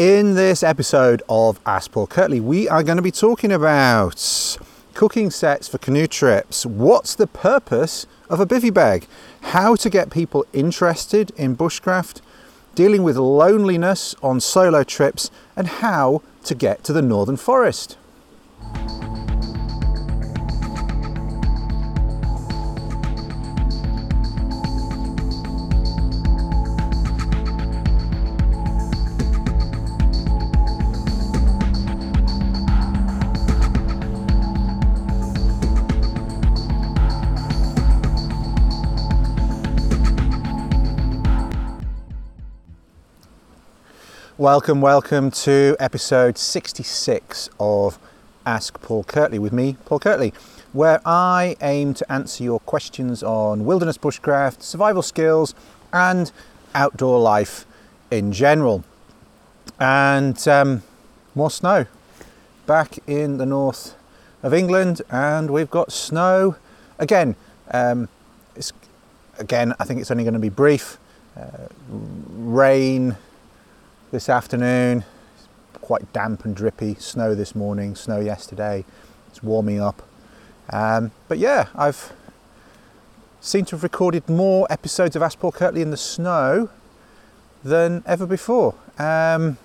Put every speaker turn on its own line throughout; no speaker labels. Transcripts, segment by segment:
In this episode of Paul Kirtley, we are going to be talking about cooking sets for canoe trips. What's the purpose of a bivvy bag? How to get people interested in bushcraft, dealing with loneliness on solo trips, and how to get to the Northern Forest. Welcome, welcome to episode 66 of Ask Paul Kirtley with me, Paul Kirtley, where I aim to answer your questions on wilderness bushcraft, survival skills, and outdoor life in general. And um, more snow back in the north of England, and we've got snow again. Um, it's, again, I think it's only going to be brief. Uh, rain this afternoon. Quite damp and drippy. Snow this morning, snow yesterday. It's warming up. Um, but yeah, I've seem to have recorded more episodes of Paul Kirtley in the snow than ever before. Um,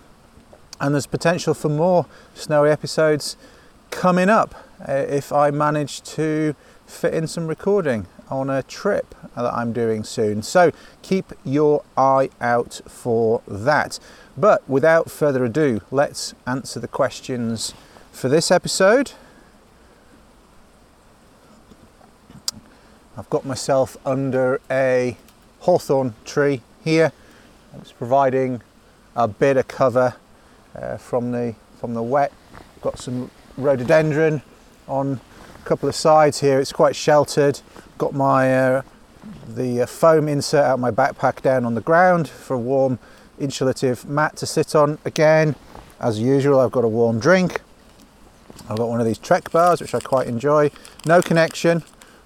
and there's potential for more snowy episodes coming up uh, if I manage to fit in some recording on a trip that I'm doing soon. So keep your eye out for that. But without further ado, let's answer the questions for this episode. I've got myself under a hawthorn tree here. It's providing a bit of cover uh, from the from the wet. Got some rhododendron on couple of sides here. It's quite sheltered. Got my uh, the uh, foam insert out my backpack down on the ground for a warm insulative mat to sit on. Again, as usual, I've got a warm drink. I've got one of these Trek bars, which I quite enjoy. No connection.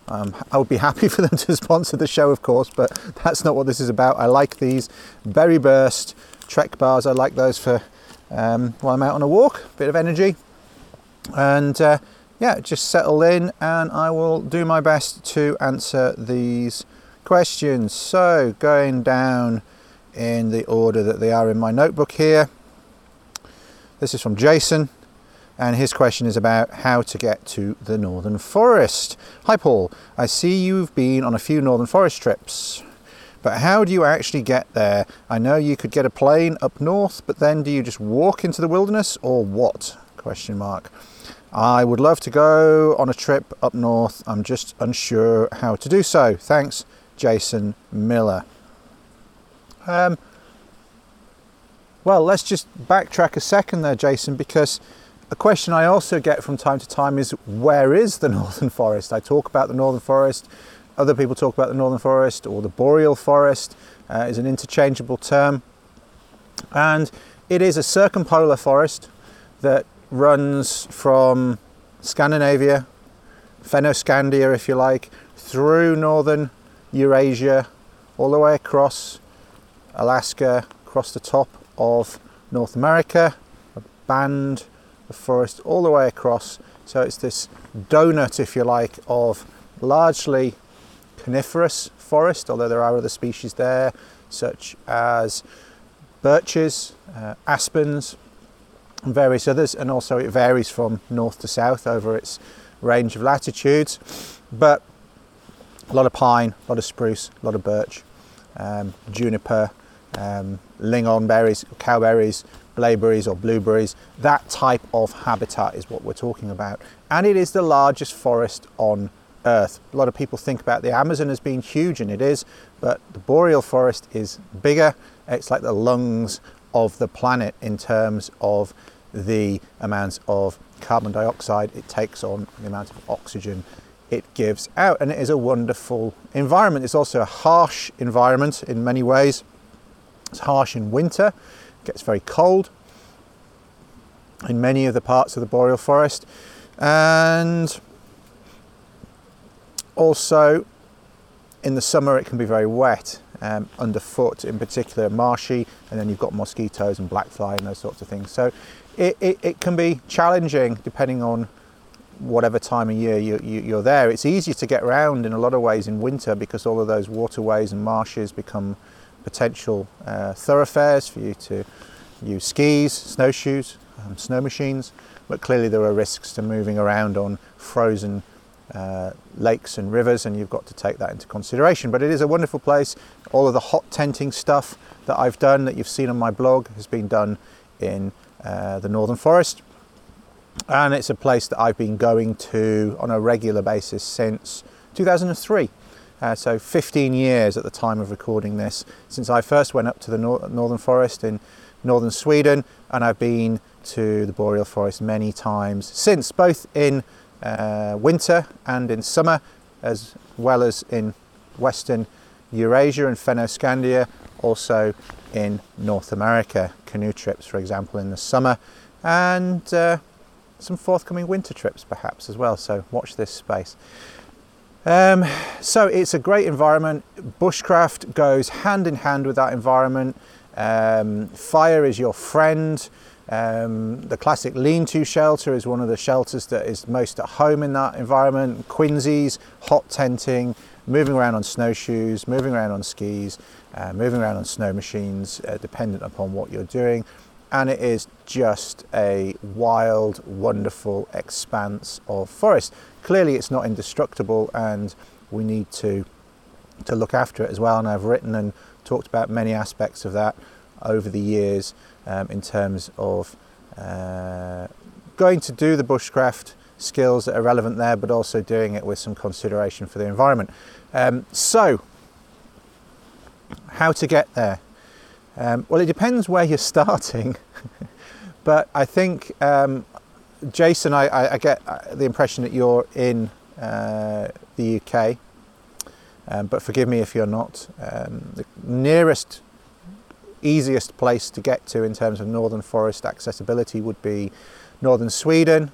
Um, I would be happy for them to sponsor the show, of course, but that's not what this is about. I like these Berry Burst Trek bars. I like those for um, while I'm out on a walk, bit of energy. And uh, yeah, just settle in and I will do my best to answer these questions. So, going down in the order that they are in my notebook here. This is from Jason, and his question is about how to get to the Northern Forest. Hi, Paul. I see you've been on a few Northern Forest trips, but how do you actually get there? I know you could get a plane up north, but then do you just walk into the wilderness or what? Question mark. I would love to go on a trip up north. I'm just unsure how to do so. Thanks, Jason Miller. Um, well, let's just backtrack a second there, Jason, because a question I also get from time to time is where is the Northern Forest? I talk about the Northern Forest, other people talk about the Northern Forest, or the Boreal Forest uh, is an interchangeable term. And it is a circumpolar forest that runs from Scandinavia, Fennoscandia, if you like, through northern Eurasia, all the way across Alaska, across the top of North America, a band of forest all the way across. So it's this donut, if you like, of largely coniferous forest, although there are other species there, such as birches, uh, aspens, and various others, and also it varies from north to south over its range of latitudes. But a lot of pine, a lot of spruce, a lot of birch, um, juniper, um, lingonberries, cowberries, blaeberries or blueberries. That type of habitat is what we're talking about. And it is the largest forest on Earth. A lot of people think about the Amazon as being huge, and it is, but the boreal forest is bigger. It's like the lungs of the planet in terms of the amounts of carbon dioxide it takes on, the amount of oxygen it gives out, and it is a wonderful environment. It's also a harsh environment in many ways. It's harsh in winter, gets very cold in many of the parts of the boreal forest, and also in the summer it can be very wet. Um, underfoot, in particular marshy, and then you've got mosquitoes and blackfly and those sorts of things. So it, it, it can be challenging depending on whatever time of year you, you, are there. It's easier to get around in a lot of ways in winter because all of those waterways and marshes become potential uh, thoroughfares for you to use skis, snowshoes, um, snow machines, but clearly there are risks to moving around on frozen uh, lakes and rivers, and you've got to take that into consideration. But it is a wonderful place. All of the hot tenting stuff that I've done, that you've seen on my blog, has been done in uh, the Northern Forest, and it's a place that I've been going to on a regular basis since 2003. Uh, so 15 years at the time of recording this since I first went up to the nor- Northern Forest in northern Sweden, and I've been to the Boreal Forest many times since, both in uh, winter and in summer, as well as in Western Eurasia and Fennoscandia, also in North America. Canoe trips, for example, in the summer, and uh, some forthcoming winter trips perhaps as well. So watch this space. Um, so it's a great environment. Bushcraft goes hand in hand with that environment. Um, fire is your friend. Um, the classic lean-to shelter is one of the shelters that is most at home in that environment. Quinzys, hot tenting, moving around on snowshoes, moving around on skis, uh, moving around on snow machines, uh, dependent upon what you're doing. And it is just a wild, wonderful expanse of forest. Clearly, it's not indestructible, and we need to to look after it as well. And I've written and talked about many aspects of that over the years um, in terms of uh, going to do the bushcraft skills that are relevant there, but also doing it with some consideration for the environment. Um, so, how to get there? Um, well, it depends where you're starting, but I think um, Jason, I, I, get uh, the impression that you're in uh, the UK, um, but forgive me if you're not. Um, the nearest easiest place to get to in terms of northern forest accessibility would be northern Sweden,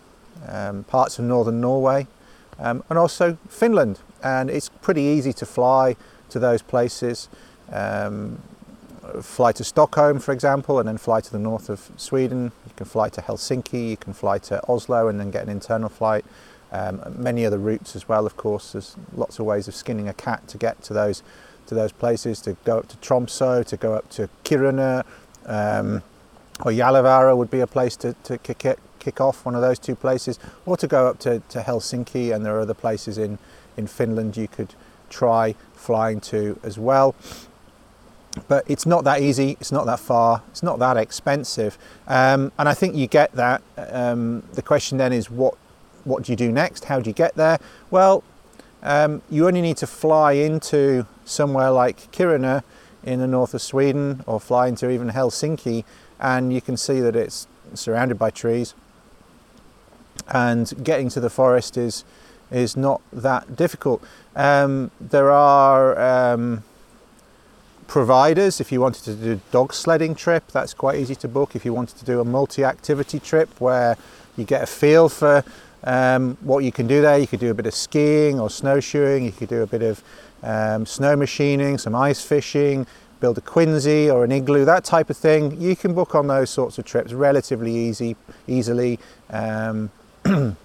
um, parts of northern Norway, um, and also Finland. And it's pretty easy to fly to those places. Um, fly to Stockholm, for example, and then fly to the north of Sweden. You can fly to Helsinki, you can fly to Oslo, and then get an internal flight. Um, many other routes as well, of course. There's lots of ways of skinning a cat to get to those to those places, to go up to Tromsø, to go up to Kiruna, um, or Gällivare would be a place to, to kick, it, kick off, one of those two places, or to go up to, to Helsinki, and there are other places in, in Finland you could try flying to as well. But it's not that easy, it's not that far, it's not that expensive. Um, and I think you get that. Um, the question then is what, what do you do next? How do you get there? Well, um, you only need to fly into somewhere like Kiruna in the north of Sweden or fly into even Helsinki and you can see that it's surrounded by trees. And getting to the forest is is not that difficult. Um, there are um, providers. If you wanted to do a dog sledding trip that's quite easy to book. If you wanted to do a multi-activity trip where you get a feel for um, what you can do there, you could do a bit of skiing or snowshoeing, you could do a bit of um, snow machining, some ice fishing, build a quinzey or an igloo, that type of thing. You can book on those sorts of trips relatively easy, easily. Um,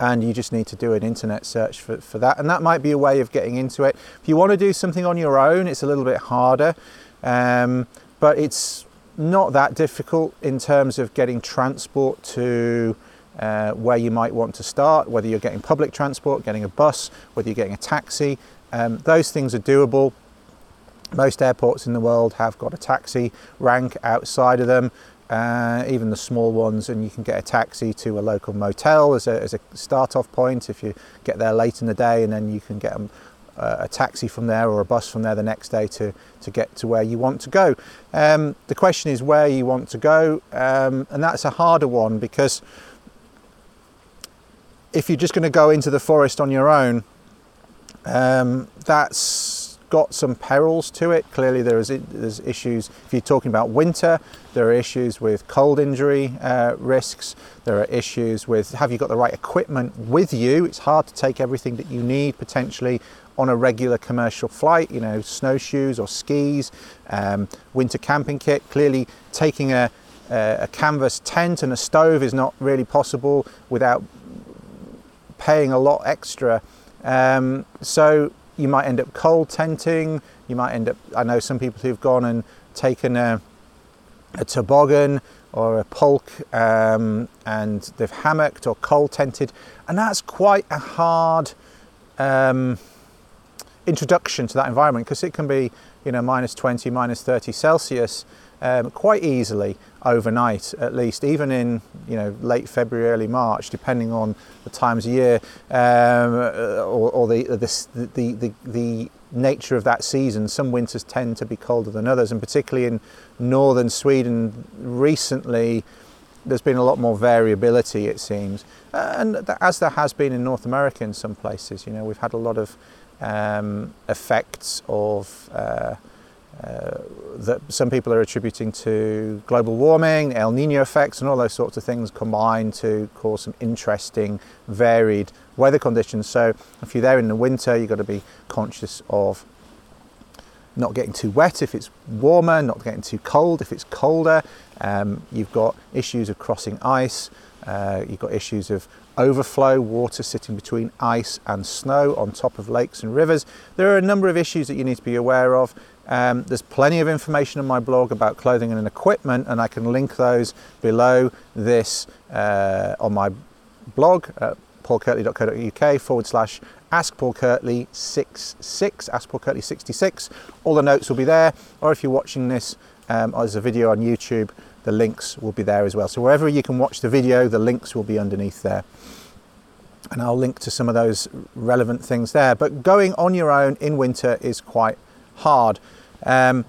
and you just need to do an internet search for, for that. And that might be a way of getting into it. If you want to do something on your own, it's a little bit harder, um, but it's not that difficult in terms of getting transport to uh, where you might want to start, whether you're getting public transport, getting a bus, whether you're getting a taxi. Um, those things are doable. Most airports in the world have got a taxi rank outside of them, uh, even the small ones, and you can get a taxi to a local motel as a, as a start off point if you get there late in the day, and then you can get a, a taxi from there or a bus from there the next day to, to get to where you want to go. Um, the question is where you want to go, um, and that's a harder one because if you're just going to go into the forest on your own, um, that's got some perils to it. Clearly, there is there's issues. If you're talking about winter, there are issues with cold injury uh, risks. There are issues with have you got the right equipment with you. It's hard to take everything that you need potentially on a regular commercial flight, you know, snowshoes or skis, um, winter camping kit. Clearly, taking a, a, a canvas tent and a stove is not really possible without paying a lot extra. Um, so you might end up cold tenting. You might end up. I know some people who've gone and taken a, a toboggan or a pulk um, and they've hammocked or cold tented, and that's quite a hard um, introduction to that environment because it can be, you know, minus 20, minus 30 Celsius um, quite easily overnight, at least, even in you know late February, early March, depending on the times of year um, or, or the, the, the, the, the nature of that season. Some winters tend to be colder than others, and particularly in northern Sweden recently, there's been a lot more variability, it seems, and as there has been in North America in some places. You know, we've had a lot of um, effects of uh, uh, that some people are attributing to global warming, El Nino effects, and all those sorts of things combine to cause some interesting, varied weather conditions. So, if you're there in the winter, you've got to be conscious of not getting too wet if it's warmer, not getting too cold if it's colder. Um, you've got issues of crossing ice, uh, you've got issues of overflow, water sitting between ice and snow on top of lakes and rivers. There are a number of issues that you need to be aware of. Um, there's plenty of information on my blog about clothing and equipment, and I can link those below this uh, on my blog at paulkirtley.co.uk forward slash ask Paul Kirtley 66, ask Paul Kirtley 66. All the notes will be there, or if you're watching this um, as a video on YouTube, the links will be there as well. So wherever you can watch the video, the links will be underneath there. And I'll link to some of those relevant things there. But going on your own in winter is quite hard. Um,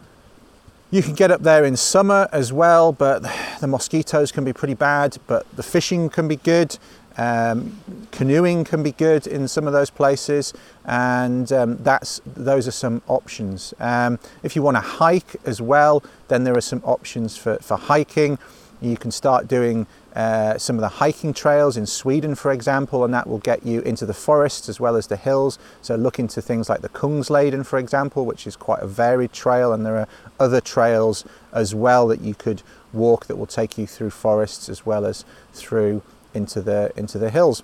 you can get up there in summer as well, but the mosquitoes can be pretty bad, but the fishing can be good. Um, canoeing can be good in some of those places, and um, that's those are some options. Um, if you want to hike as well, then there are some options for, for hiking. You can start doing uh, some of the hiking trails in Sweden, for example, and that will get you into the forests as well as the hills. So look into things like the Kungsleden, for example, which is quite a varied trail, and there are other trails as well that you could walk that will take you through forests as well as through into the into the hills.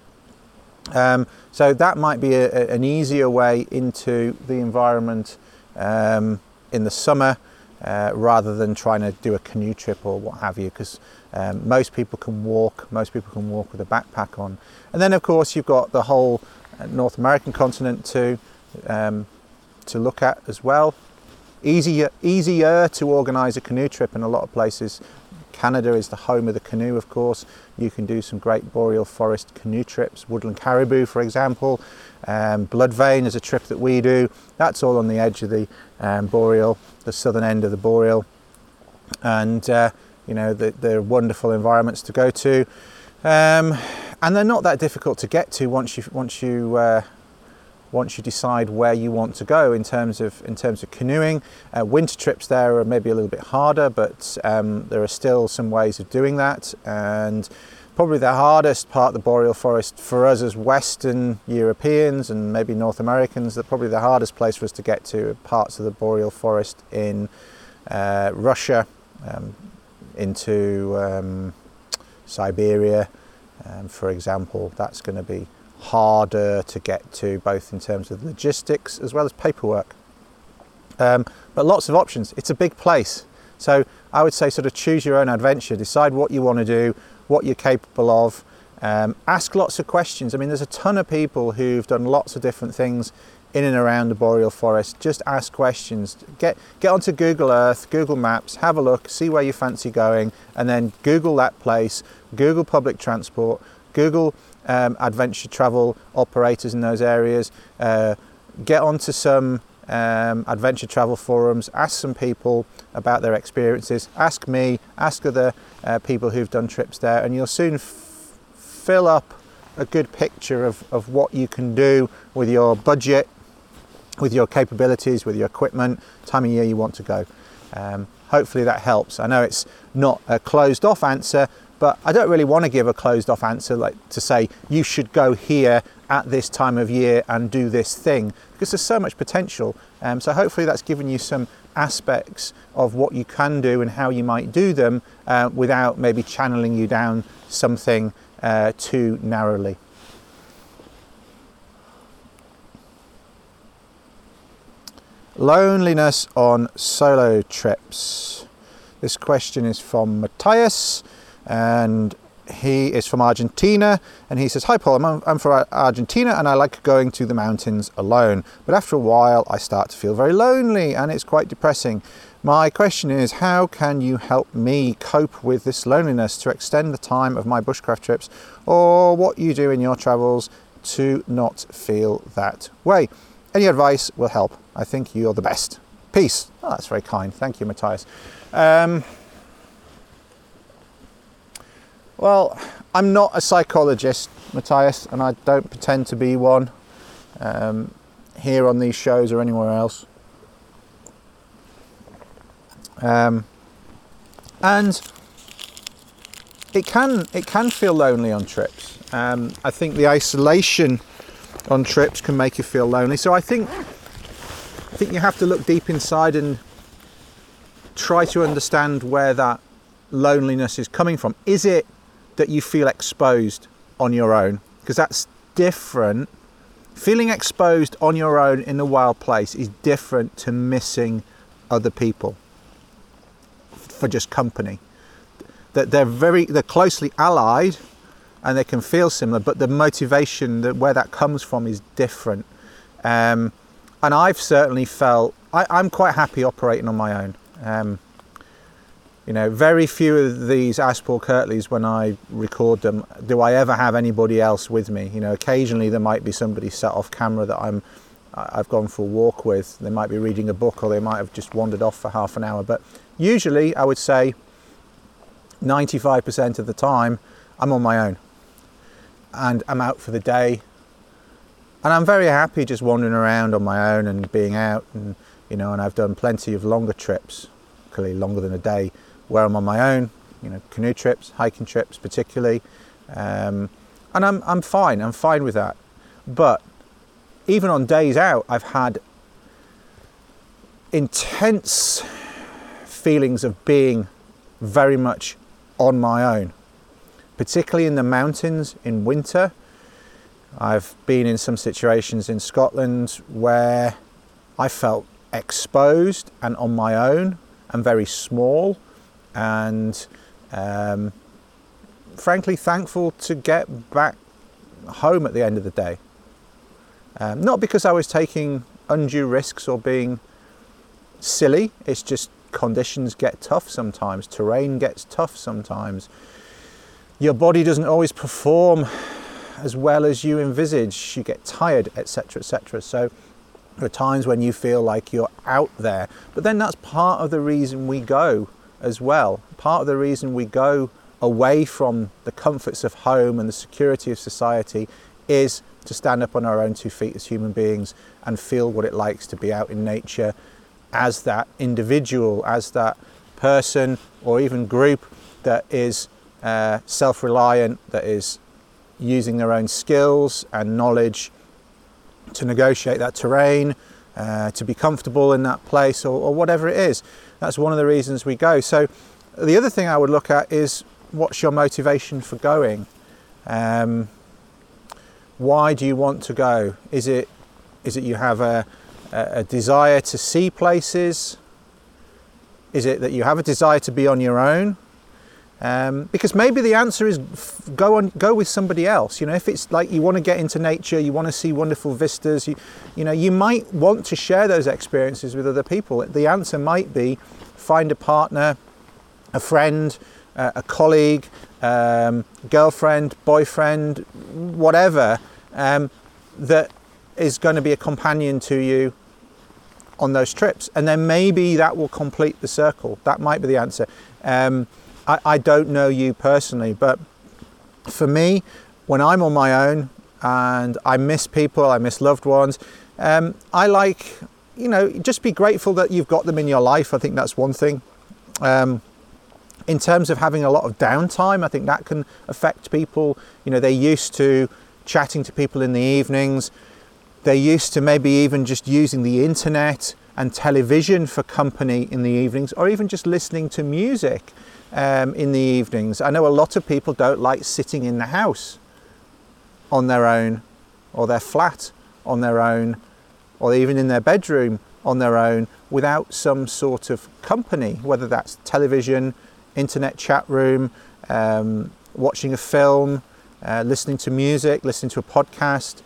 Um, so that might be a, an easier way into the environment um, in the summer uh, rather than trying to do a canoe trip or what have you, because um, most people can walk, most people can walk with a backpack on. And then, of course, you've got the whole uh, North American continent to, um, to look at as well. Easier, easier to organise a canoe trip in a lot of places. Canada is the home of the canoe, of course. You can do some great boreal forest canoe trips. Woodland Caribou, for example. Um, Bloodvein is a trip that we do. That's all on the edge of the um, boreal, the southern end of the boreal. And uh, you know, they're wonderful environments to go to. Um, and they're not that difficult to get to once you once you uh, once you decide where you want to go in terms of in terms of canoeing. Uh, winter trips there are maybe a little bit harder, but um, there are still some ways of doing that. And probably the hardest part of the boreal forest for us as Western Europeans and maybe North Americans, that probably the hardest place for us to get to parts of the boreal forest in uh, Russia, um, into um, Siberia, um, for example. That's going to be harder to get to, both in terms of logistics as well as paperwork. Um, but lots of options. It's a big place. So I would say, sort of choose your own adventure, decide what you want to do, what you're capable of. Um, ask lots of questions. I mean, there's a ton of people who've done lots of different things in and around the boreal forest. Just ask questions. Get get onto Google Earth, Google Maps, have a look, see where you fancy going, and then Google that place. Google public transport. Google um, adventure travel operators in those areas. Uh, get onto some um, adventure travel forums, ask some people about their experiences, ask me, ask other uh, people who've done trips there, and you'll soon f- fill up a good picture of, of what you can do with your budget, with your capabilities, with your equipment, time of year you want to go. Um, hopefully that helps. I know it's not a closed off answer, But I don't really want to give a closed off answer like to say you should go here at this time of year and do this thing because there's so much potential. Um, so hopefully that's given you some aspects of what you can do and how you might do them uh, without maybe channeling you down something uh, too narrowly. Loneliness on solo trips. This question is from Matthias and he is from Argentina and he says, Hi Paul, I'm, I'm from Argentina and I like going to the mountains alone. But after a while, I start to feel very lonely and it's quite depressing. My question is, how can you help me cope with this loneliness to extend the time of my bushcraft trips or what you do in your travels to not feel that way? Any advice will help. I think you're the best. Peace. Oh, that's very kind. Thank you, Matthias. Um, well, I'm not a psychologist, Matthias, and I don't pretend to be one um, here on these shows or anywhere else. Um, and it can it can feel lonely on trips. Um, I think the isolation on trips can make you feel lonely. So I think I think you have to look deep inside and try to understand where that loneliness is coming from. Is it that you feel exposed on your own because that's different. Feeling exposed on your own in the wild place is different to missing other people for just company. That they're very they're closely allied and they can feel similar, but the motivation that where that comes from is different. Um, and I've certainly felt I, am quite happy operating on my own. Um, you know, very few of these Paul Kirtleys, when I record them, do I ever have anybody else with me. You know, occasionally there might be somebody sat off camera that I'm, I've gone for a walk with. They might be reading a book, or they might have just wandered off for half an hour. But usually, I would say, 95% of the time, I'm on my own, and I'm out for the day, and I'm very happy just wandering around on my own and being out, and you know, and I've done plenty of longer trips, clearly longer than a day where I'm on my own, you know, canoe trips, hiking trips, particularly, um, and I'm I'm fine. I'm fine with that. But even on days out, I've had intense feelings of being very much on my own, particularly in the mountains in winter. I've been in some situations in Scotland where I felt exposed and on my own and very small and um, frankly thankful to get back home at the end of the day. Um, not because I was taking undue risks or being silly, it's just conditions get tough sometimes, terrain gets tough sometimes. Your body doesn't always perform as well as you envisage, you get tired, etc. etc. So there are times when you feel like you're out there, but then that's part of the reason we go as well. Part of the reason we go away from the comforts of home and the security of society is to stand up on our own two feet as human beings and feel what it likes to be out in nature as that individual, as that person or even group that is uh, self reliant, that is using their own skills and knowledge to negotiate that terrain, uh, to be comfortable in that place, or, or whatever it is. That's one of the reasons we go. So, the other thing I would look at is what's your motivation for going? Um, why do you want to go? Is it is it you have a, a, desire to see places? Is it that you have a desire to be on your own? Um, because maybe the answer is go on, go with somebody else. You know, if it's like you want to get into nature, you want to see wonderful vistas, you, you know, you might want to share those experiences with other people. The answer might be find a partner, a friend, uh, a colleague, um, girlfriend, boyfriend, whatever, um, that is going to be a companion to you on those trips. And then maybe that will complete the circle. That might be the answer. Um, I, I don't know you personally, but for me, when I'm on my own and I miss people, I miss loved ones, um, I like, you know, just be grateful that you've got them in your life. I think that's one thing. Um, in terms of having a lot of downtime, I think that can affect people. You know, they're used to chatting to people in the evenings. They're used to maybe even just using the internet and television for company in the evenings, or even just listening to music um, in the evenings. I know a lot of people don't like sitting in the house on their own, or their flat on their own, or even in their bedroom on their own without some sort of company, whether that's television, internet chat room, um, watching a film, uh, listening to music, listening to a podcast.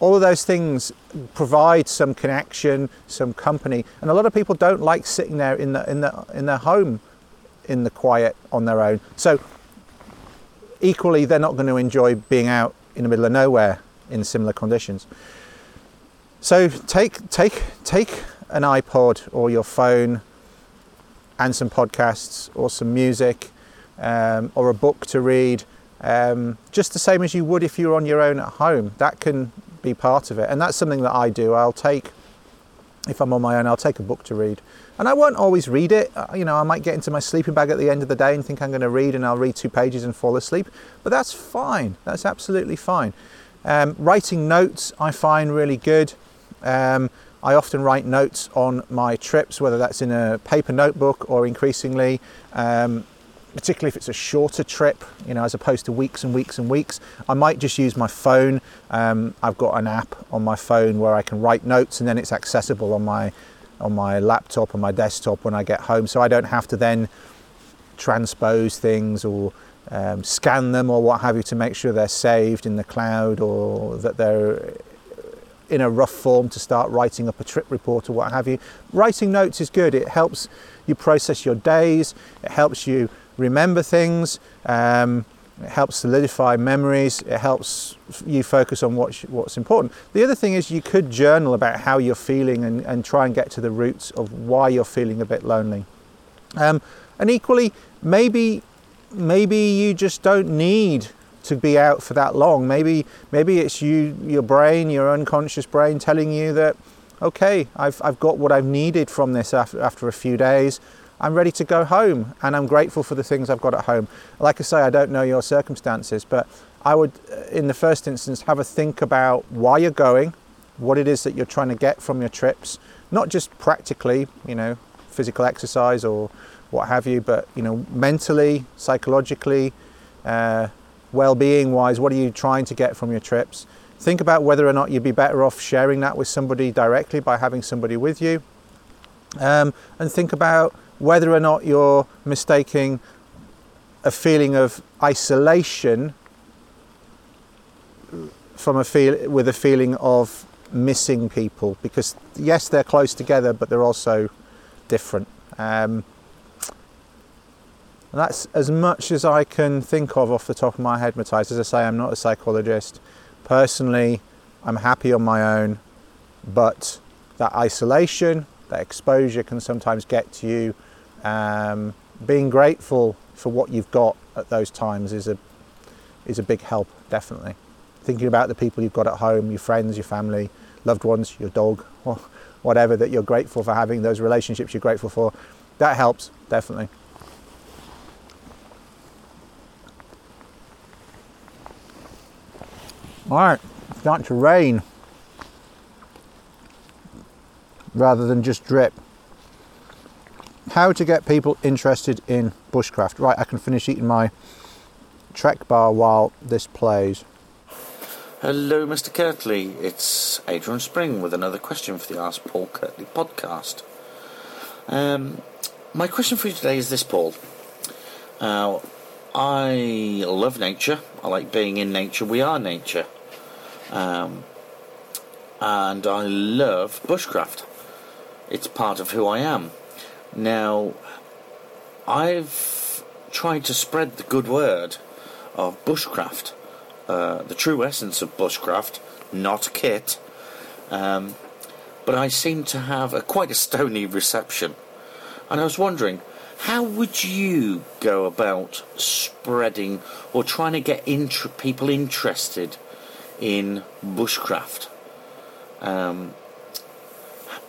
All of those things provide some connection, some company, and a lot of people don't like sitting there in the in the in their home, in the quiet on their own. So equally, they're not going to enjoy being out in the middle of nowhere in similar conditions. So take take take an iPod or your phone and some podcasts or some music um, or a book to read, um, just the same as you would if you were on your own at home. That can be part of it, and that's something that I do. I'll take, if I'm on my own, I'll take a book to read, and I won't always read it. Uh, you know, I might get into my sleeping bag at the end of the day and think I'm going to read, and I'll read two pages and fall asleep. But that's fine. That's absolutely fine. Um, writing notes I find really good. Um, I often write notes on my trips, whether that's in a paper notebook or increasingly, um, particularly if it's a shorter trip, you know, as opposed to weeks and weeks and weeks. I might just use my phone. Um, I've got an app on my phone where I can write notes, and then it's accessible on my on my laptop or my desktop when I get home, so I don't have to then transpose things or um, scan them or what have you to make sure they're saved in the cloud or that they're in a rough form to start writing up a trip report or what have you. Writing notes is good. It helps you process your days. It helps you remember things. Um, it helps solidify memories. It helps you focus on what's, what's important. The other thing is you could journal about how you're feeling and, and try and get to the roots of why you're feeling a bit lonely. Um, and equally, maybe maybe you just don't need to be out for that long. Maybe maybe it's you, your brain, your unconscious brain, telling you that okay, I've I've got what I've needed from this after after a few days. I'm ready to go home, and I'm grateful for the things I've got at home. Like I say, I don't know your circumstances, but I would, uh, in the first instance, have a think about why you're going, what it is that you're trying to get from your trips, not just practically, you know, physical exercise or what have you, but you know, mentally, psychologically, uh, well-being wise what are you trying to get from your trips think about whether or not you'd be better off sharing that with somebody directly by having somebody with you um, and think about whether or not you're mistaking a feeling of isolation from a feel with a feeling of missing people because yes they're close together but they're also different um, and that's as much as I can think of off the top of my head, Matthias. As I say, I'm not a psychologist. Personally, I'm happy on my own, but that isolation, that exposure can sometimes get to you. Um, being grateful for what you've got at those times is a is a big help, definitely. Thinking about the people you've got at home, your friends, your family, loved ones, your dog, or whatever that you're grateful for having, those relationships you're grateful for, that helps, definitely. Alright, it's starting to rain rather than just drip. How to get people interested in bushcraft. Right, I can finish eating my Trek bar while this plays.
Hello, Mr. Kirtley. It's Adrian Spring with another question for the Ask Paul Kirtley podcast. Um, my question for you today is this, Paul. Uh, I love nature. I like being in nature. We are nature. Um, and I love bushcraft. It's part of who I am. Now, I've tried to spread the good word of bushcraft, uh, the true essence of bushcraft, not kit. Um, but I seem to have a quite a stony reception. And I was wondering, how would you go about spreading or trying to get people interested in bushcraft? Um,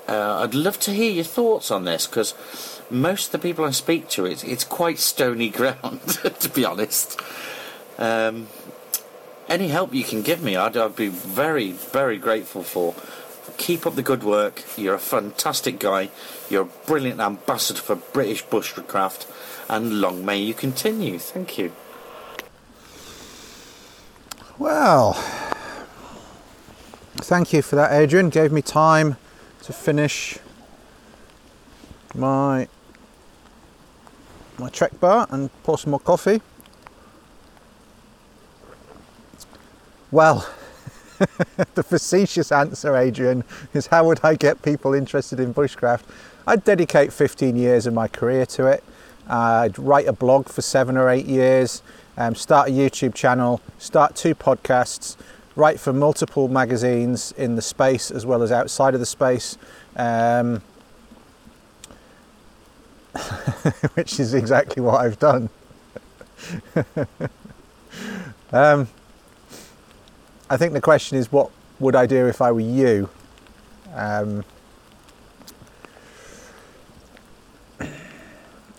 uh, I'd love to hear your thoughts on this because most of the people I speak to, it's it's quite stony ground, to be honest. Um, any help you can give me, I'd, I'd be very, very grateful for. Keep up the good work. You're a fantastic guy. You're a brilliant ambassador for British bushcraft, and long may you continue. Thank you.
Well, thank you for that, Adrian. Gave me time to finish my my Trek bar and pour some more coffee. Well, the facetious answer, Adrian, is how would I get people interested in bushcraft? I'd dedicate 15 years of my career to it. I'd write a blog for seven or eight years, um, start a YouTube channel, start two podcasts, write for multiple magazines in the space as well as outside of the space, um, which is exactly what I've done. um, I think the question is, what would I do if I were you? Um,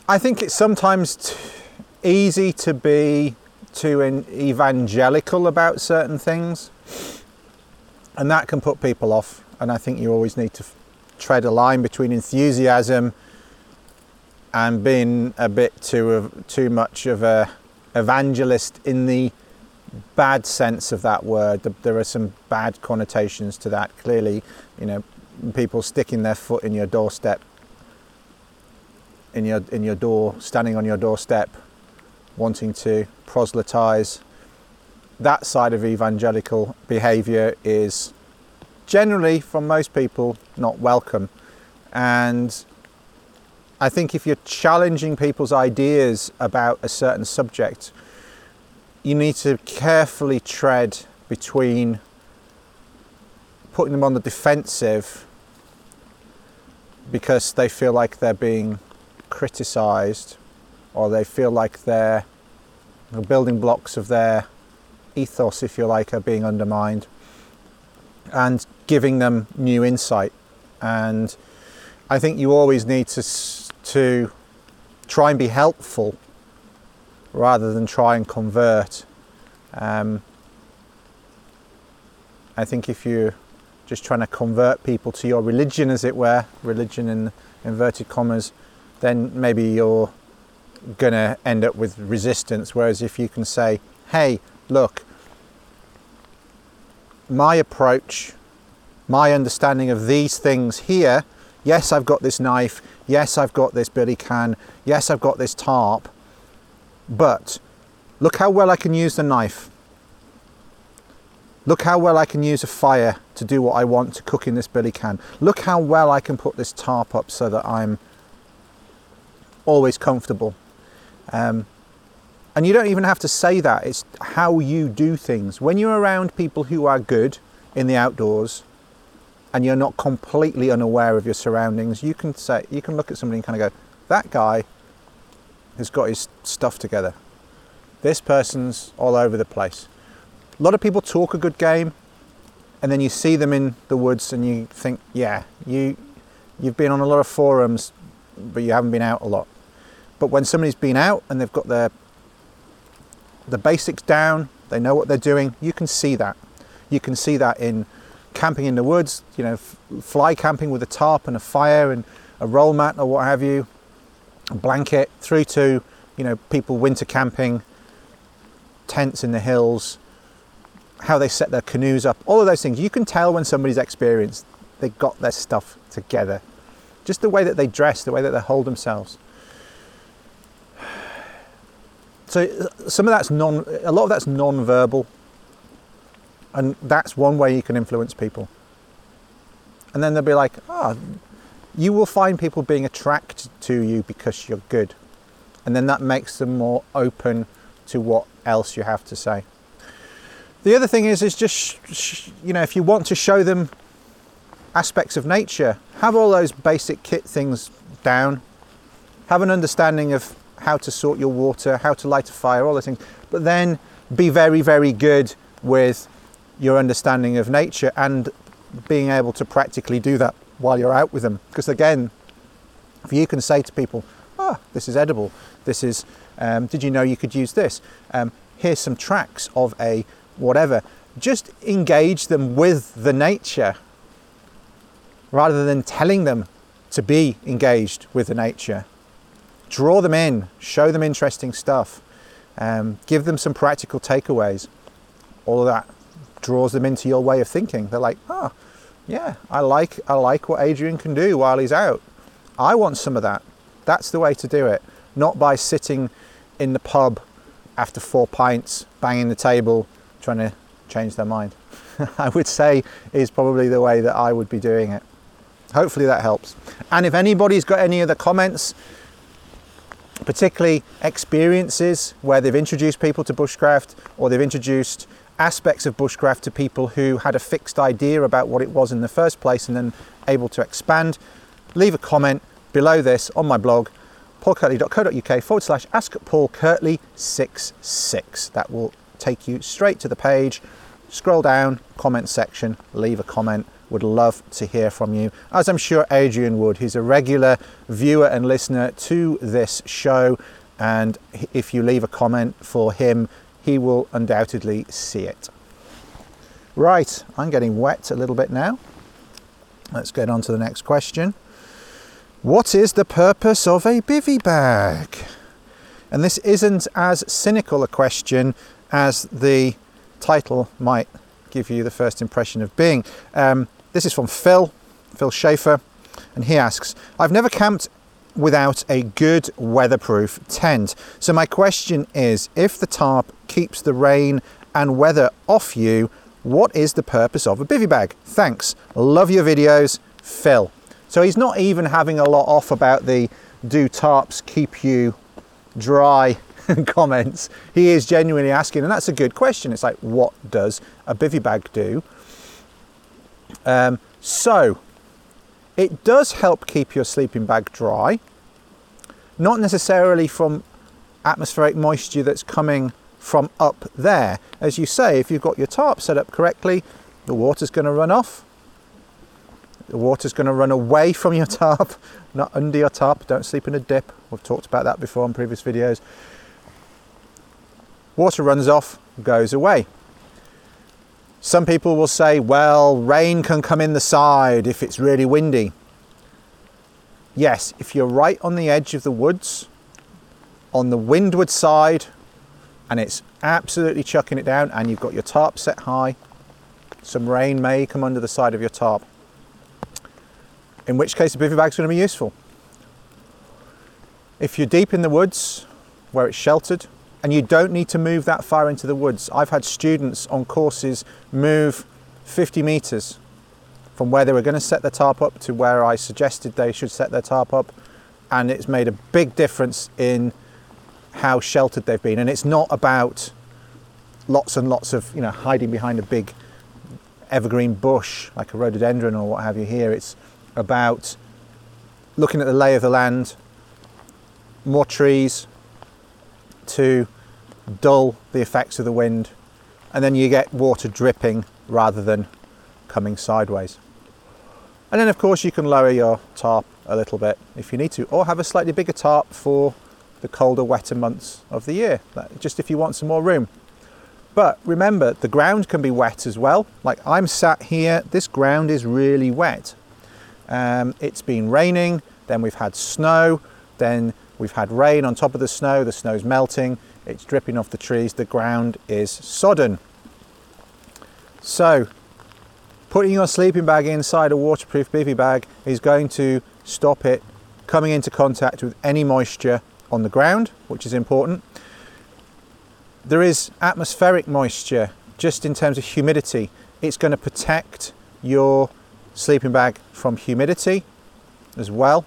I think it's sometimes t- easy to be too evangelical about certain things, and that can put people off. And I think you always need to tread a line between enthusiasm and being a bit too too much of a evangelist in the bad sense of that word. There are some bad connotations to that. Clearly, you know, people sticking their foot in your doorstep, in your in your door, standing on your doorstep, wanting to proselytize. That side of evangelical behaviour is generally, from most people, not welcome. And I think if you're challenging people's ideas about a certain subject, you need to carefully tread between putting them on the defensive because they feel like they're being criticized or they feel like their the building blocks of their ethos, if you like, are being undermined, and giving them new insight. And I think you always need to to try and be helpful rather than try and convert. Um, I think if you're just trying to convert people to your religion, as it were, religion in inverted commas, then maybe you're going to end up with resistance. Whereas if you can say, hey, look, my approach, my understanding of these things here, yes, I've got this knife, yes, I've got this billy can, yes, I've got this tarp, but look how well I can use the knife. Look how well I can use a fire to do what I want to cook in this billy can. Look how well I can put this tarp up so that I'm always comfortable. Um, and you don't even have to say that, it's how you do things. When you're around people who are good in the outdoors and you're not completely unaware of your surroundings, you can say you can look at somebody and kind of go, that guy has got his stuff together. This person's all over the place. A lot of people talk a good game, and then you see them in the woods, and you think, yeah, you you've been on a lot of forums, but you haven't been out a lot. But when somebody's been out and they've got their the basics down, they know what they're doing. You can see that. You can see that in camping in the woods. You know, fly camping with a tarp and a fire and a roll mat or what have you a blanket through to you know people winter camping tents in the hills how they set their canoes up all of those things you can tell when somebody's experienced they got their stuff together just the way that they dress the way that they hold themselves so uh, some of that's non a lot of that's non-verbal and that's one way you can influence people and then they'll be like oh you will find people being attracted to you because you're good. And then that makes them more open to what else you have to say. The other thing is, is just, you know, if you want to show them aspects of nature, have all those basic kit things down. Have an understanding of how to sort your water, how to light a fire, all those things. But then be very, very good with your understanding of nature and being able to practically do that while you're out with them. Because again, If you can say to people, "Ah, this is edible. This is. Um, did you know you could use this? Um, here's some tracks of a whatever." Just engage them with the nature rather than telling them to be engaged with the nature. Draw them in, show them interesting stuff, um, give them some practical takeaways. All of that draws them into your way of thinking. They're like, oh, yeah, I like I like what Adrian can do while he's out. I want some of that. That's the way to do it. Not by sitting in the pub after four pints, banging the table, trying to change their mind. I would say is probably the way that I would be doing it. Hopefully that helps. And if anybody's got any other comments, particularly experiences where they've introduced people to bushcraft or they've introduced aspects of bushcraft to people who had a fixed idea about what it was in the first place and then able to expand, leave a comment below this on my blog, paulkirtley.co.uk forward slash ask Paul Kirtley 66. That will take you straight to the page. Scroll down, comment section, leave a comment. Would love to hear from you, as I'm sure Adrian would. He's a regular viewer and listener to this show, and if you leave a comment for him, he will undoubtedly see it. Right, I'm getting wet a little bit now. Let's get on to the next question. What is the purpose of a bivvy bag? And this isn't as cynical a question as the title might give you the first impression of being. Um, this is from Phil, Phil Schaefer, and he asks I've never camped without a good weatherproof tent. So, my question is if the tarp keeps the rain and weather off you, what is the purpose of a bivvy bag? Thanks. Love your videos, Phil. So, he's not even having a lot off about the do tarps keep you dry comments. He is genuinely asking, and that's a good question. It's like, what does a bivvy bag do? Um, so, it does help keep your sleeping bag dry, not necessarily from atmospheric moisture that's coming from up there. As you say, if you've got your tarp set up correctly, the water's going to run off. The water's going to run away from your tarp, not under your tarp. Don't sleep in a dip. We've talked about that before in previous videos. Water runs off, goes away. Some people will say, well, rain can come in the side if it's really windy. Yes, if you're right on the edge of the woods, on the windward side, and it's absolutely chucking it down, and you've got your tarp set high, some rain may come under the side of your tarp. In which case, a bivvy bag is going to be useful. If you're deep in the woods where it's sheltered, and you don't need to move that far into the woods. I've had students on courses move 50 meters from where they were going to set their tarp up to where I suggested they should set their tarp up, and it's made a big difference in how sheltered they've been. And it's not about lots and lots of you know hiding behind a big evergreen bush like a rhododendron or what have you here. It's about looking at the lay of the land, more trees to dull the effects of the wind, and then you get water dripping rather than coming sideways. And then, of course, you can lower your tarp a little bit if you need to, or have a slightly bigger tarp for the colder, wetter months of the year, just if you want some more room. But remember, the ground can be wet as well. Like I'm sat here, this ground is really wet. Um, it's been raining, then we've had snow, then we've had rain on top of the snow, the snow's melting, it's dripping off the trees, the ground is sodden. So, putting your sleeping bag inside a waterproof bivvy bag is going to stop it coming into contact with any moisture on the ground, which is important. There is atmospheric moisture just in terms of humidity. It's going to protect your sleeping bag from humidity as well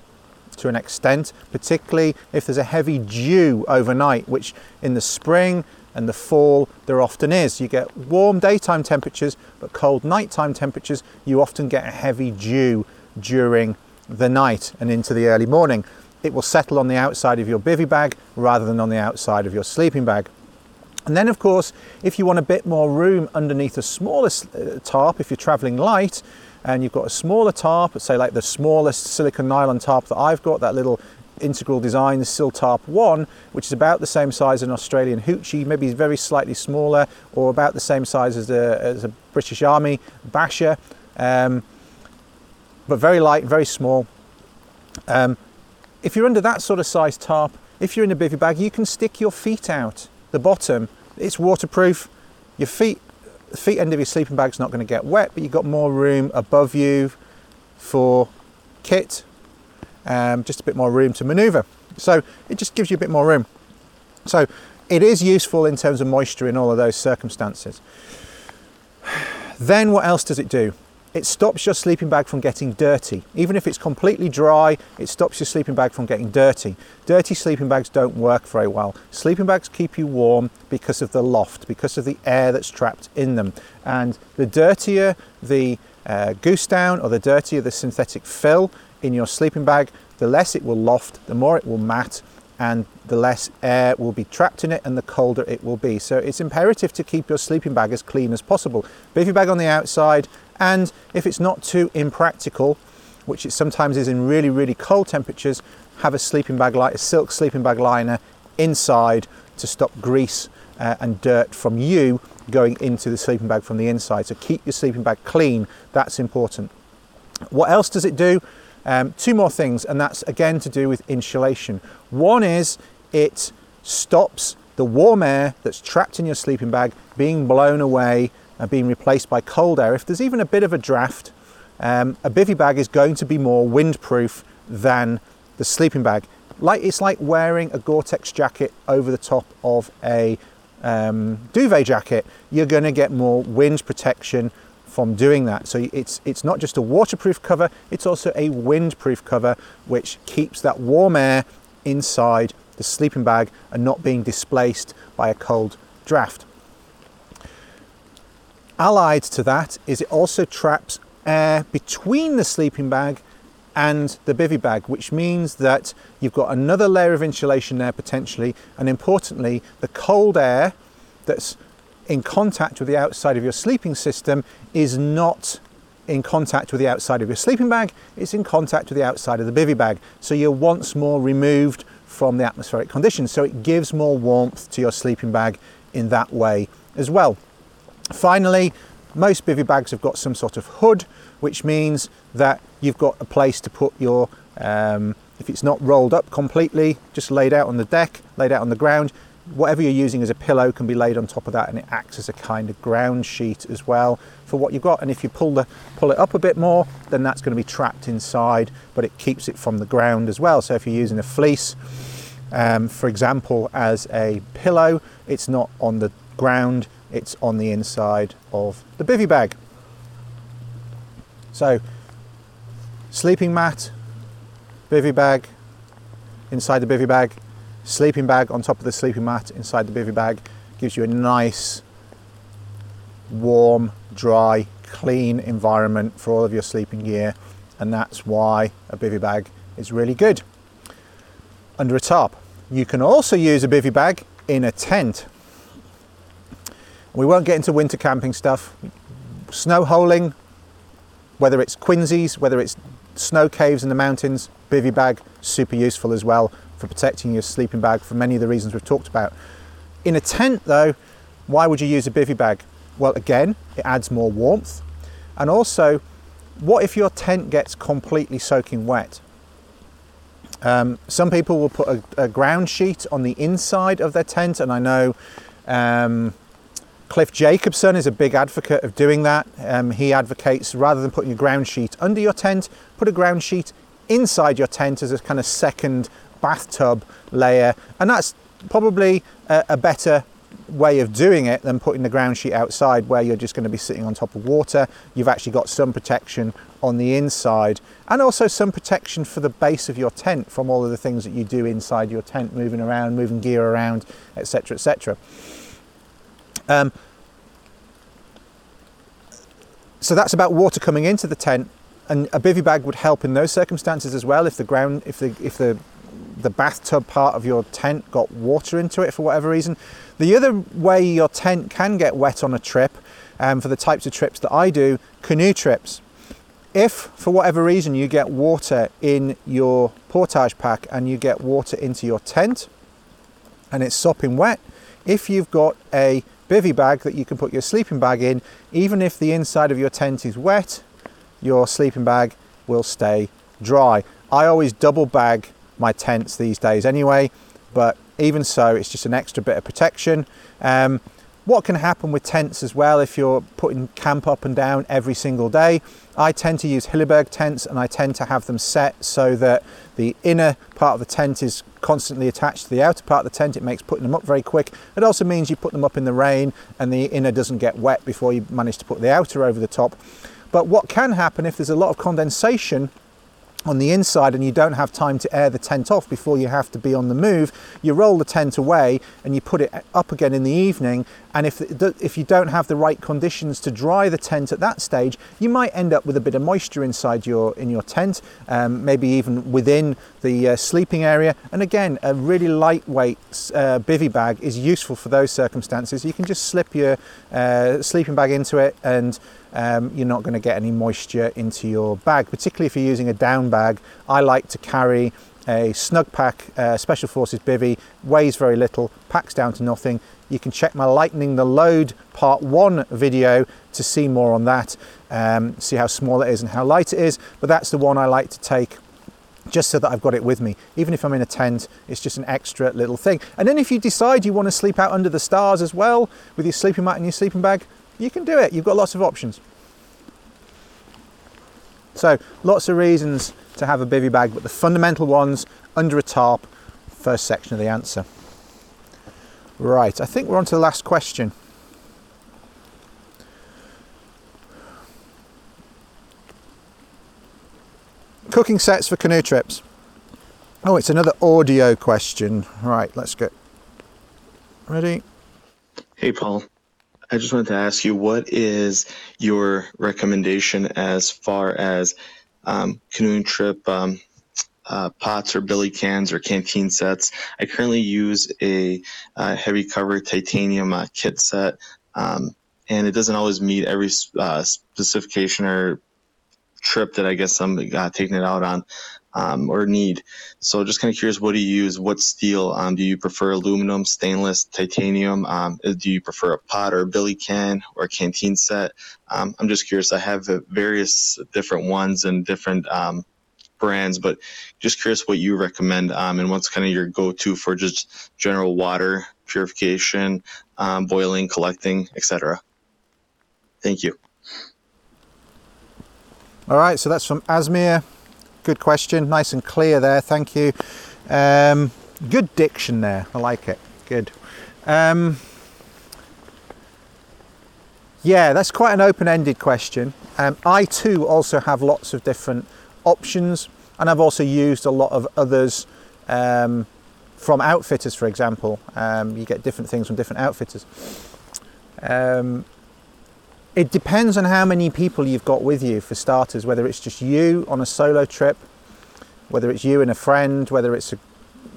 to an extent, particularly if there's a heavy dew overnight, which in the spring and the fall there often is. You get warm daytime temperatures, but cold nighttime temperatures, you often get a heavy dew during the night and into the early morning. It will settle on the outside of your bivvy bag rather than on the outside of your sleeping bag. And then, of course, if you want a bit more room underneath a smaller uh, tarp, if you're traveling light and you've got a smaller tarp, say like the smallest silicon nylon tarp that I've got, that little integral design Sil Tarp 1, which is about the same size as an Australian Hoochie, maybe very slightly smaller, or about the same size as a, as a British Army Basher, um, but very light, very small. Um, if you're under that sort of size tarp, if you're in a bivvy bag, you can stick your feet out the bottom. It's waterproof. Your feet, the feet end of your sleeping bag's not going to get wet, but you've got more room above you for kit, um, just a bit more room to maneuver. So it just gives you a bit more room. So it is useful in terms of moisture in all of those circumstances. Then what else does it do? It stops your sleeping bag from getting dirty. Even if it's completely dry, it stops your sleeping bag from getting dirty. Dirty sleeping bags don't work very well. Sleeping bags keep you warm because of the loft, because of the air that's trapped in them. And the dirtier the uh, goose down or the dirtier the synthetic fill in your sleeping bag, the less it will loft, the more it will mat, and the less air will be trapped in it and the colder it will be. So it's imperative to keep your sleeping bag as clean as possible. Bivvy bag on the outside, and if it's not too impractical, which it sometimes is in really, really cold temperatures, have a sleeping bag like a silk sleeping bag liner inside to stop grease uh, and dirt from you going into the sleeping bag from the inside. So keep your sleeping bag clean, that's important. What else does it do? Um, two more things, and that's again to do with insulation. One is it stops the warm air that's trapped in your sleeping bag being blown away and being replaced by cold air. If there's even a bit of a draft, um, a bivvy bag is going to be more windproof than the sleeping bag. Like it's like wearing a Gore-Tex jacket over the top of a um, duvet jacket. You're going to get more wind protection from doing that. So it's it's not just a waterproof cover, it's also a windproof cover which keeps that warm air inside the sleeping bag and not being displaced by a cold draft. Allied to that is it also traps air between the sleeping bag and the bivvy bag, which means that you've got another layer of insulation there potentially, and importantly, the cold air that's in contact with the outside of your sleeping system is not in contact with the outside of your sleeping bag, it's in contact with the outside of the bivvy bag. So you're once more removed from the atmospheric conditions. So it gives more warmth to your sleeping bag in that way as well. Finally, most bivvy bags have got some sort of hood, which means that you've got a place to put your, um, if it's not rolled up completely, just laid out on the deck, laid out on the ground, whatever you're using as a pillow can be laid on top of that and it acts as a kind of ground sheet as well for what you've got. And if you pull the pull it up a bit more then that's going to be trapped inside but it keeps it from the ground as well. So if you're using a fleece um, for example as a pillow it's not on the ground it's on the inside of the bivvy bag so sleeping mat bivvy bag inside the bivvy bag sleeping bag on top of the sleeping mat inside the bivvy bag gives you a nice, warm, dry, clean environment for all of your sleeping gear, and that's why a bivvy bag is really good. Under a tarp. You can also use a bivvy bag in a tent. We won't get into winter camping stuff. Snow holing, whether it's quinzhees, whether it's snow caves in the mountains, bivvy bag, super useful as well for protecting your sleeping bag for many of the reasons we've talked about. In a tent, though, why would you use a bivvy bag? Well, again, it adds more warmth. And also, what if your tent gets completely soaking wet? Um, some people will put a, a, ground sheet on the inside of their tent, and I know um, Cliff Jacobson is a big advocate of doing that. Um, he advocates rather than putting a ground sheet under your tent, put a ground sheet inside your tent as a kind of second bathtub layer, and that's probably a, a better way of doing it than putting the ground sheet outside where you're just going to be sitting on top of water. You've actually got some protection on the inside and also some protection for the base of your tent from all of the things that you do inside your tent, moving around, moving gear around, etc. etc. Um, so that's about water coming into the tent and a bivvy bag would help in those circumstances as well if the ground if the if the the bathtub part of your tent got water into it for whatever reason. The other way your tent can get wet on a trip, um, for the types of trips that I do, canoe trips. If for whatever reason you get water in your portage pack and you get water into your tent and it's sopping wet, if you've got a bivvy bag that you can put your sleeping bag in, even if the inside of your tent is wet, your sleeping bag will stay dry. I always double bag my tents these days anyway, but even so, it's just an extra bit of protection. Um, what can happen with tents as well if you're putting camp up and down every single day? I tend to use Hilleberg tents and I tend to have them set so that the inner part of the tent is constantly attached to the outer part of the tent. It makes putting them up very quick. It also means you put them up in the rain and the inner doesn't get wet before you manage to put the outer over the top. But what can happen if there's a lot of condensation on the inside and you don't have time to air the tent off before you have to be on the move, you roll the tent away and you put it up again in the evening. And if, if you don't have the right conditions to dry the tent at that stage, you might end up with a bit of moisture inside your in your tent, um, maybe even within the uh, sleeping area. And again, a really lightweight uh, bivvy bag is useful for those circumstances. You can just slip your uh, sleeping bag into it and um, you're not going to get any moisture into your bag, particularly if you're using a down bag. I like to carry a Snugpak uh, Special Forces bivvy, weighs very little, packs down to nothing. You can check my Lightening the Load Part 1 video to see more on that, um, see how small it is and how light it is, but that's the one I like to take just so that I've got it with me. Even if I'm in a tent, it's just an extra little thing. And then if you decide you want to sleep out under the stars as well, with your sleeping mat and your sleeping bag, you can do it. You've got lots of options. So, lots of reasons to have a bivvy bag, but the fundamental ones under a tarp, first section of the answer. Right, I think we're on to the last question. Cooking sets for canoe trips. Oh, it's another audio question. Right, let's get ready.
Hey, Paul. I just wanted to ask you what is your recommendation as far as um, canoeing trip um, uh, pots or billy cans or canteen sets? I currently use a uh, heavy cover titanium uh, kit set, um, and it doesn't always meet every uh, specification or trip that I guess I'm uh, taking it out on um, or need. So just kind of curious, what do you use? What steel? Um, do you prefer aluminum, stainless, titanium? Um, uh, do you prefer a pot or a billy can or a canteen set? Um, I'm just curious. I have various different ones and different um, brands, but just curious what you recommend um, and what's kind of your go-to for just general water purification, boiling, collecting, etc. Thank you.
All right, so that's from Asmir good question, nice and clear there. Thank you. Um, good diction there. I like it. Good. Um, yeah, that's quite an open-ended question. Um, I too also have lots of different options, and I've also used a lot of others um, from outfitters, for example. Um, you get different things from different outfitters. It depends on how many people you've got with you, for starters, whether it's just you on a solo trip, whether it's you and a friend, whether it's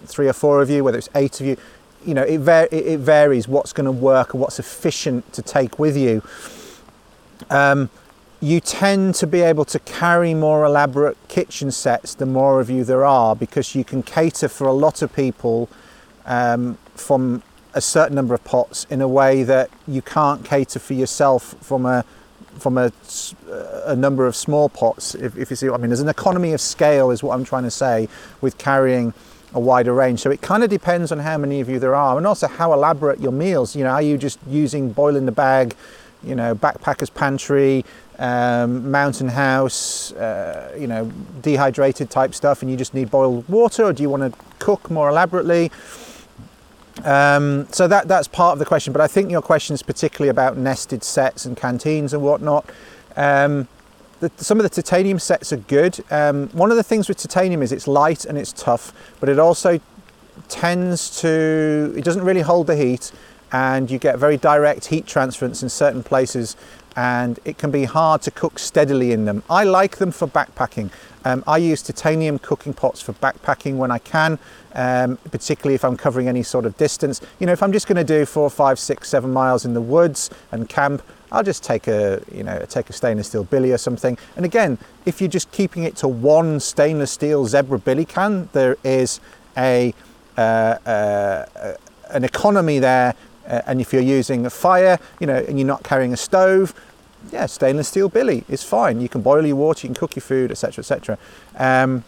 three or four of you, whether it's eight of you. You know, it, var- it varies what's going to work and what's efficient to take with you. Um, you tend to be able to carry more elaborate kitchen sets the more of you there are because you can cater for a lot of people um, from a certain number of pots in a way that you can't cater for yourself from a from a, a number of small pots if, if you see what I mean. There's an economy of scale is what I'm trying to say with carrying a wider range. So it kind of depends on how many of you there are and also how elaborate your meals. You know are you just using boil in the bag you know backpackers pantry um, mountain house uh, you know dehydrated type stuff and you just need boiled water or do you want to cook more elaborately um, so that that's part of the question, but I think your question is particularly about nested sets and canteens and whatnot. Um, the, some of the titanium sets are good. Um, one of the things with titanium is it's light and it's tough, but it also tends to it doesn't really hold the heat, and you get very direct heat transference in certain places and it can be hard to cook steadily in them. I like them for backpacking. Um, I use titanium cooking pots for backpacking when I can, um, particularly if I'm covering any sort of distance. You know, if I'm just going to do four, five, six, seven miles in the woods and camp, I'll just take a, you know, take a stainless steel billy or something. And again, if you're just keeping it to one stainless steel zebra billy can, there is a uh, uh, an economy there. Uh, and if you're using a fire, you know, and you're not carrying a stove, yeah, stainless steel billy is fine. You can boil your water, you can cook your food, etc., etc. Um,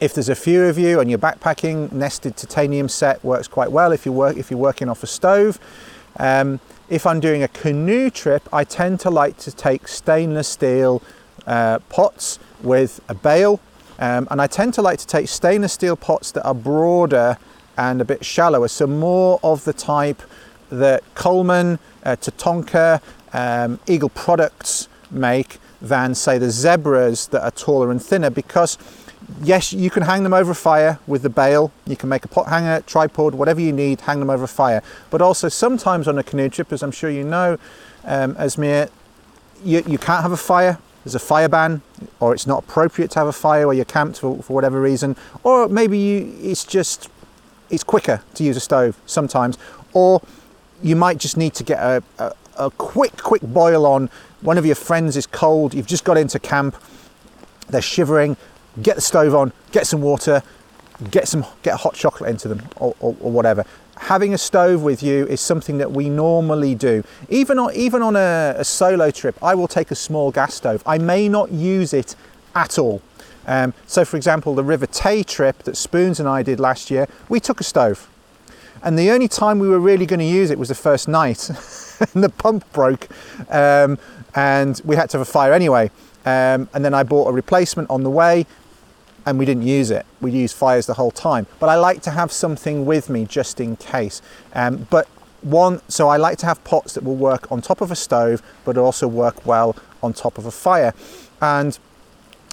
if there's a few of you and you're backpacking, nested titanium set works quite well if you work if you're working off a stove. Um, if I'm doing a canoe trip, I tend to like to take stainless steel uh, pots with a bale, um, and I tend to like to take stainless steel pots that are broader and a bit shallower, so more of the type that Coleman, uh, Tatonka, um, Eagle Products make than say the zebras that are taller and thinner because yes you can hang them over a fire with the bale. You can make a pot hanger tripod whatever you need hang them over a fire. But also sometimes on a canoe trip as i'm sure you know um, Asmir, you, you can't have a fire. There's a fire ban or it's not appropriate to have a fire where you're camped for, for whatever reason. Or maybe you, it's just it's quicker to use a stove sometimes. Or you might just need to get a, a, a quick, quick boil on. One of your friends is cold, you've just got into camp, they're shivering, get the stove on, get some water, get some get hot chocolate into them or, or, or, whatever. Having a stove with you is something that we normally do. Even on even on a, a solo trip, I will take a small gas stove. I may not use it at all. Um, so, for example, the River Tay trip that Spoons and I did last year, we took a stove. And the only time we were really going to use it was the first night. and the pump broke, um, and we had to have a fire anyway. Um, and then I bought a replacement on the way, and we didn't use it. We used fires the whole time. But I like to have something with me just in case. Um, but one, so I like to have pots that will work on top of a stove, but also work well on top of a fire. And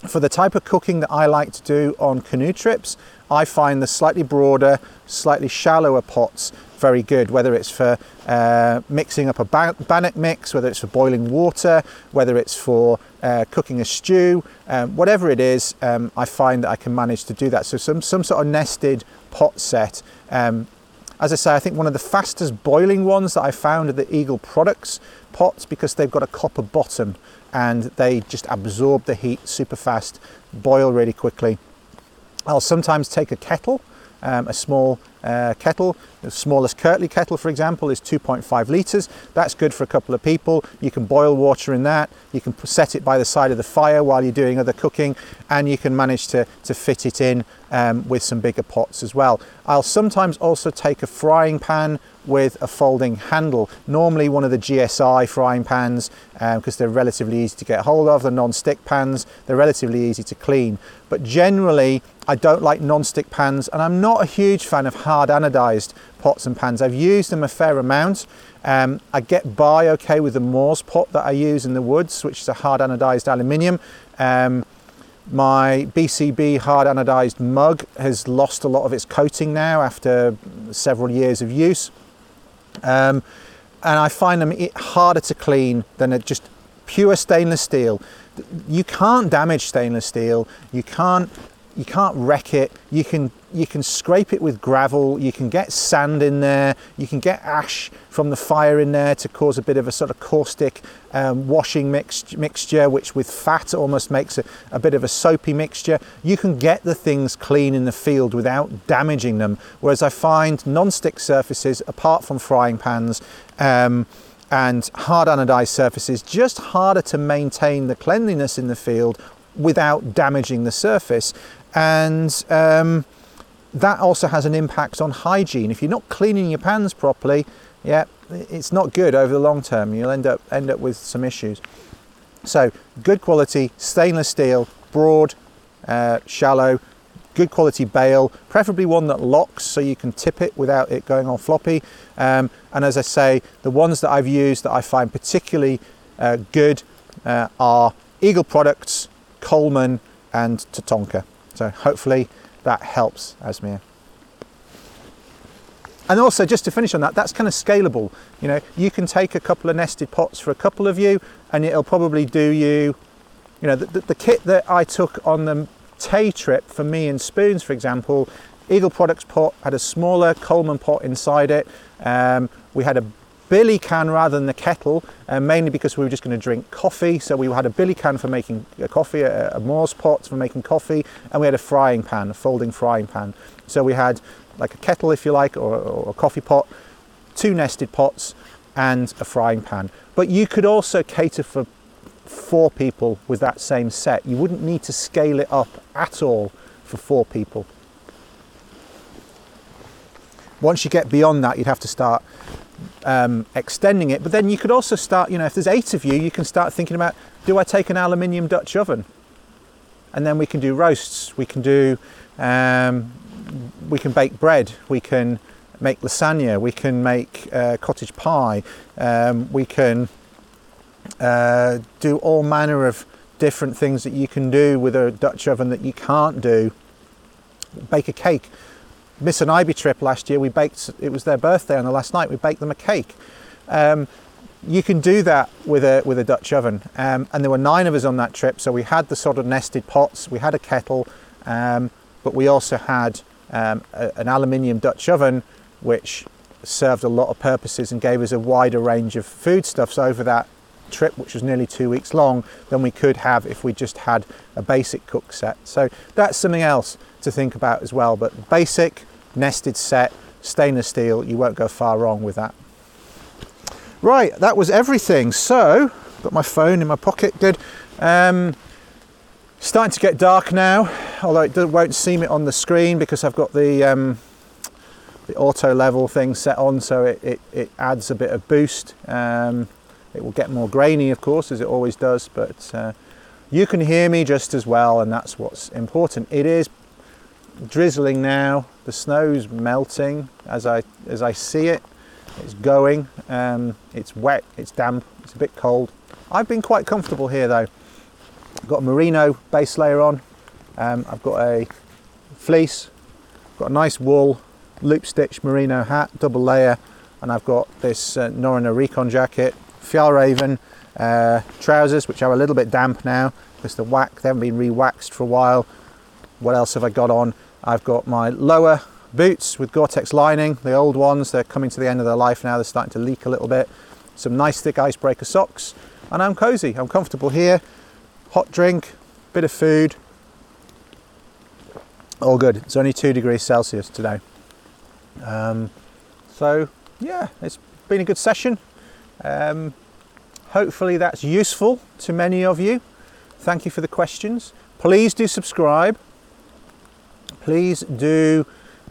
for the type of cooking that I like to do on canoe trips, I find the slightly broader, slightly shallower pots very good, whether it's for uh, mixing up a bannock mix, whether it's for boiling water, whether it's for uh, cooking a stew, um, whatever it is, um, I find that I can manage to do that. So some, some sort of nested pot set. Um, as I say, I think one of the fastest boiling ones that I found are the Eagle Products pots because they've got a copper bottom and they just absorb the heat super fast, boil really quickly. I'll sometimes take a kettle, um, a small uh, kettle. The smallest Kelly kettle, for example, is 2.5 litres. That's good for a couple of people. You can boil water in that. You can set it by the side of the fire while you're doing other cooking, and you can manage to, to fit it in um, with some bigger pots as well. I'll sometimes also take a frying pan with a folding handle. Normally one of the GSI frying pans because um, they're relatively easy to get hold of. The non-stick pans, they're relatively easy to clean. But generally I don't like non-stick pans and I'm not a huge fan of hard anodized pots and pans. I've used them a fair amount. Um, I get by okay with the Mors pot that I use in the woods, which is a hard anodized aluminium. Um, my BCB hard anodized mug has lost a lot of its coating now after several years of use. Um, and I find them harder to clean than just pure stainless steel. You can't damage stainless steel. You can't you can't wreck it. You can you can scrape it with gravel. You can get sand in there. You can get ash from the fire in there to cause a bit of a sort of caustic um, washing mix, mixture, which with fat almost makes a, a bit of a soapy mixture. You can get the things clean in the field without damaging them. Whereas I find non-stick surfaces, apart from frying pans. Um, and hard anodized surfaces just harder to maintain the cleanliness in the field without damaging the surface and um, that also has an impact on hygiene. If you're not cleaning your pans properly, yeah, it's not good over the long term. You'll end up end up with some issues. So good quality stainless steel, broad, uh, shallow, good quality bale, preferably one that locks so you can tip it without it going all floppy. Um, and as I say, the ones that I've used that I find particularly uh, good uh, are Eagle Products, Coleman, and Tatonka. So hopefully that helps, Asmir. and also, just to finish on that, that's kind of scalable. You know, you can take a couple of nested pots for a couple of you, and it'll probably do you. You know, the, the, the kit that I took on the Tay trip for me and Spoons, for example, Eagle Products pot had a smaller Coleman pot inside it. Um, we had a billy can rather than the kettle, uh, mainly because we were just going to drink coffee. So we had a billy can for making a coffee, a, a Mors pot for making coffee, and we had a frying pan, a folding frying pan. So we had like a kettle, if you like, or, or a coffee pot, two nested pots, and a frying pan. But you could also cater for four people with that same set. You wouldn't need to scale it up at all for four people. Once you get beyond that, you'd have to start um, extending it. But then you could also start, you know, if there's eight of you, you can start thinking about do I take an aluminium Dutch oven? And then we can do roasts, we can do, um, we can bake bread, we can make lasagna, we can make uh, cottage pie, um, we can uh, do all manner of different things that you can do with a Dutch oven that you can't do. Bake a cake. Miss and Ivy trip last year, we baked, it was their birthday on the last night, we baked them a cake. Um, you can do that with a, with a Dutch oven. Um, and there were nine of us on that trip, so we had the sort of nested pots, we had a kettle, um, but we also had um, a, an aluminium Dutch oven, which served a lot of purposes and gave us a wider range of foodstuffs over that trip, which was nearly two weeks long, than we could have if we just had a basic cook set. So that's something else to think about as well. But basic, nested set, stainless steel, you won't go far wrong with that. Right, that was everything. So, got my phone in my pocket, good. Um, starting to get dark now, although it won't seem it on the screen because I've got the um, the auto level thing set on, so it, it, it adds a bit of boost. Um, it will get more grainy, of course, as it always does, but uh, you can hear me just as well, and that's what's important. It is drizzling now. The snow's melting as I as I see it. It's going. Um, it's wet. It's damp. It's a bit cold. I've been quite comfortable here though. I've got a merino base layer on. Um, I've got a fleece. I've Got a nice wool loop stitch merino hat, double layer, and I've got this uh, Norrøna Recon jacket Fjällräven uh, trousers, which are a little bit damp now because the wax they haven't been re-waxed for a while. What else have I got on? I've got my Lowa boots with Gore-Tex lining, the old ones. They're coming to the end of their life now. They're starting to leak a little bit. Some nice thick icebreaker socks, and I'm cozy. I'm comfortable here. Hot drink, bit of food. All good. It's only two degrees Celsius today. Um, so yeah, it's been a good session. Um, hopefully that's useful to many of you. Thank you for the questions. Please do subscribe. Please do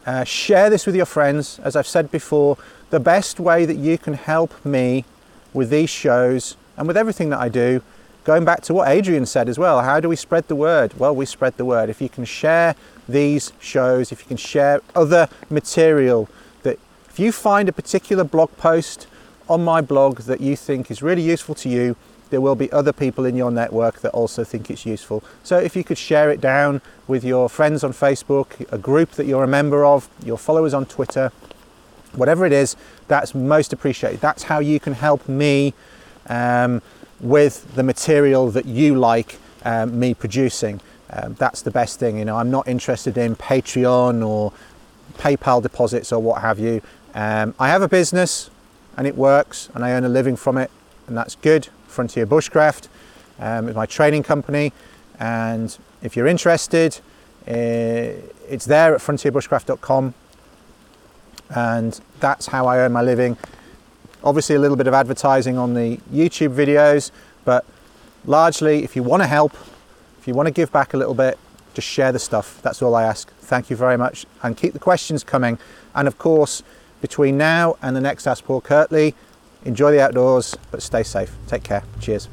uh, share this with your friends. As I've said before, the best way that you can help me with these shows and with everything that I do, going back to what Adrian said as well, how do we spread the word? Well, we spread the word. If you can share these shows, if you can share other material that if you find a particular blog post on my blog that you think is really useful to you, there will be other people in your network that also think it's useful. So if you could share it down with your friends on Facebook, a group that you're a member of, your followers on Twitter, whatever it is, that's most appreciated. That's how you can help me um, with the material that you like um, me producing. Um, that's the best thing. You know, I'm not interested in Patreon or PayPal deposits or what have you. Um, I have a business and it works and I earn a living from it and that's good. Frontier Bushcraft um, is my training company and if you're interested uh, it's there at frontierbushcraft.com and that's how I earn my living. Obviously a little bit of advertising on the YouTube videos but largely if you want to help, if you want to give back a little bit, just share the stuff. That's all I ask. Thank you very much and keep the questions coming and of course between now and the next Paul Kirtley, enjoy the outdoors, but stay safe. Take care. Cheers.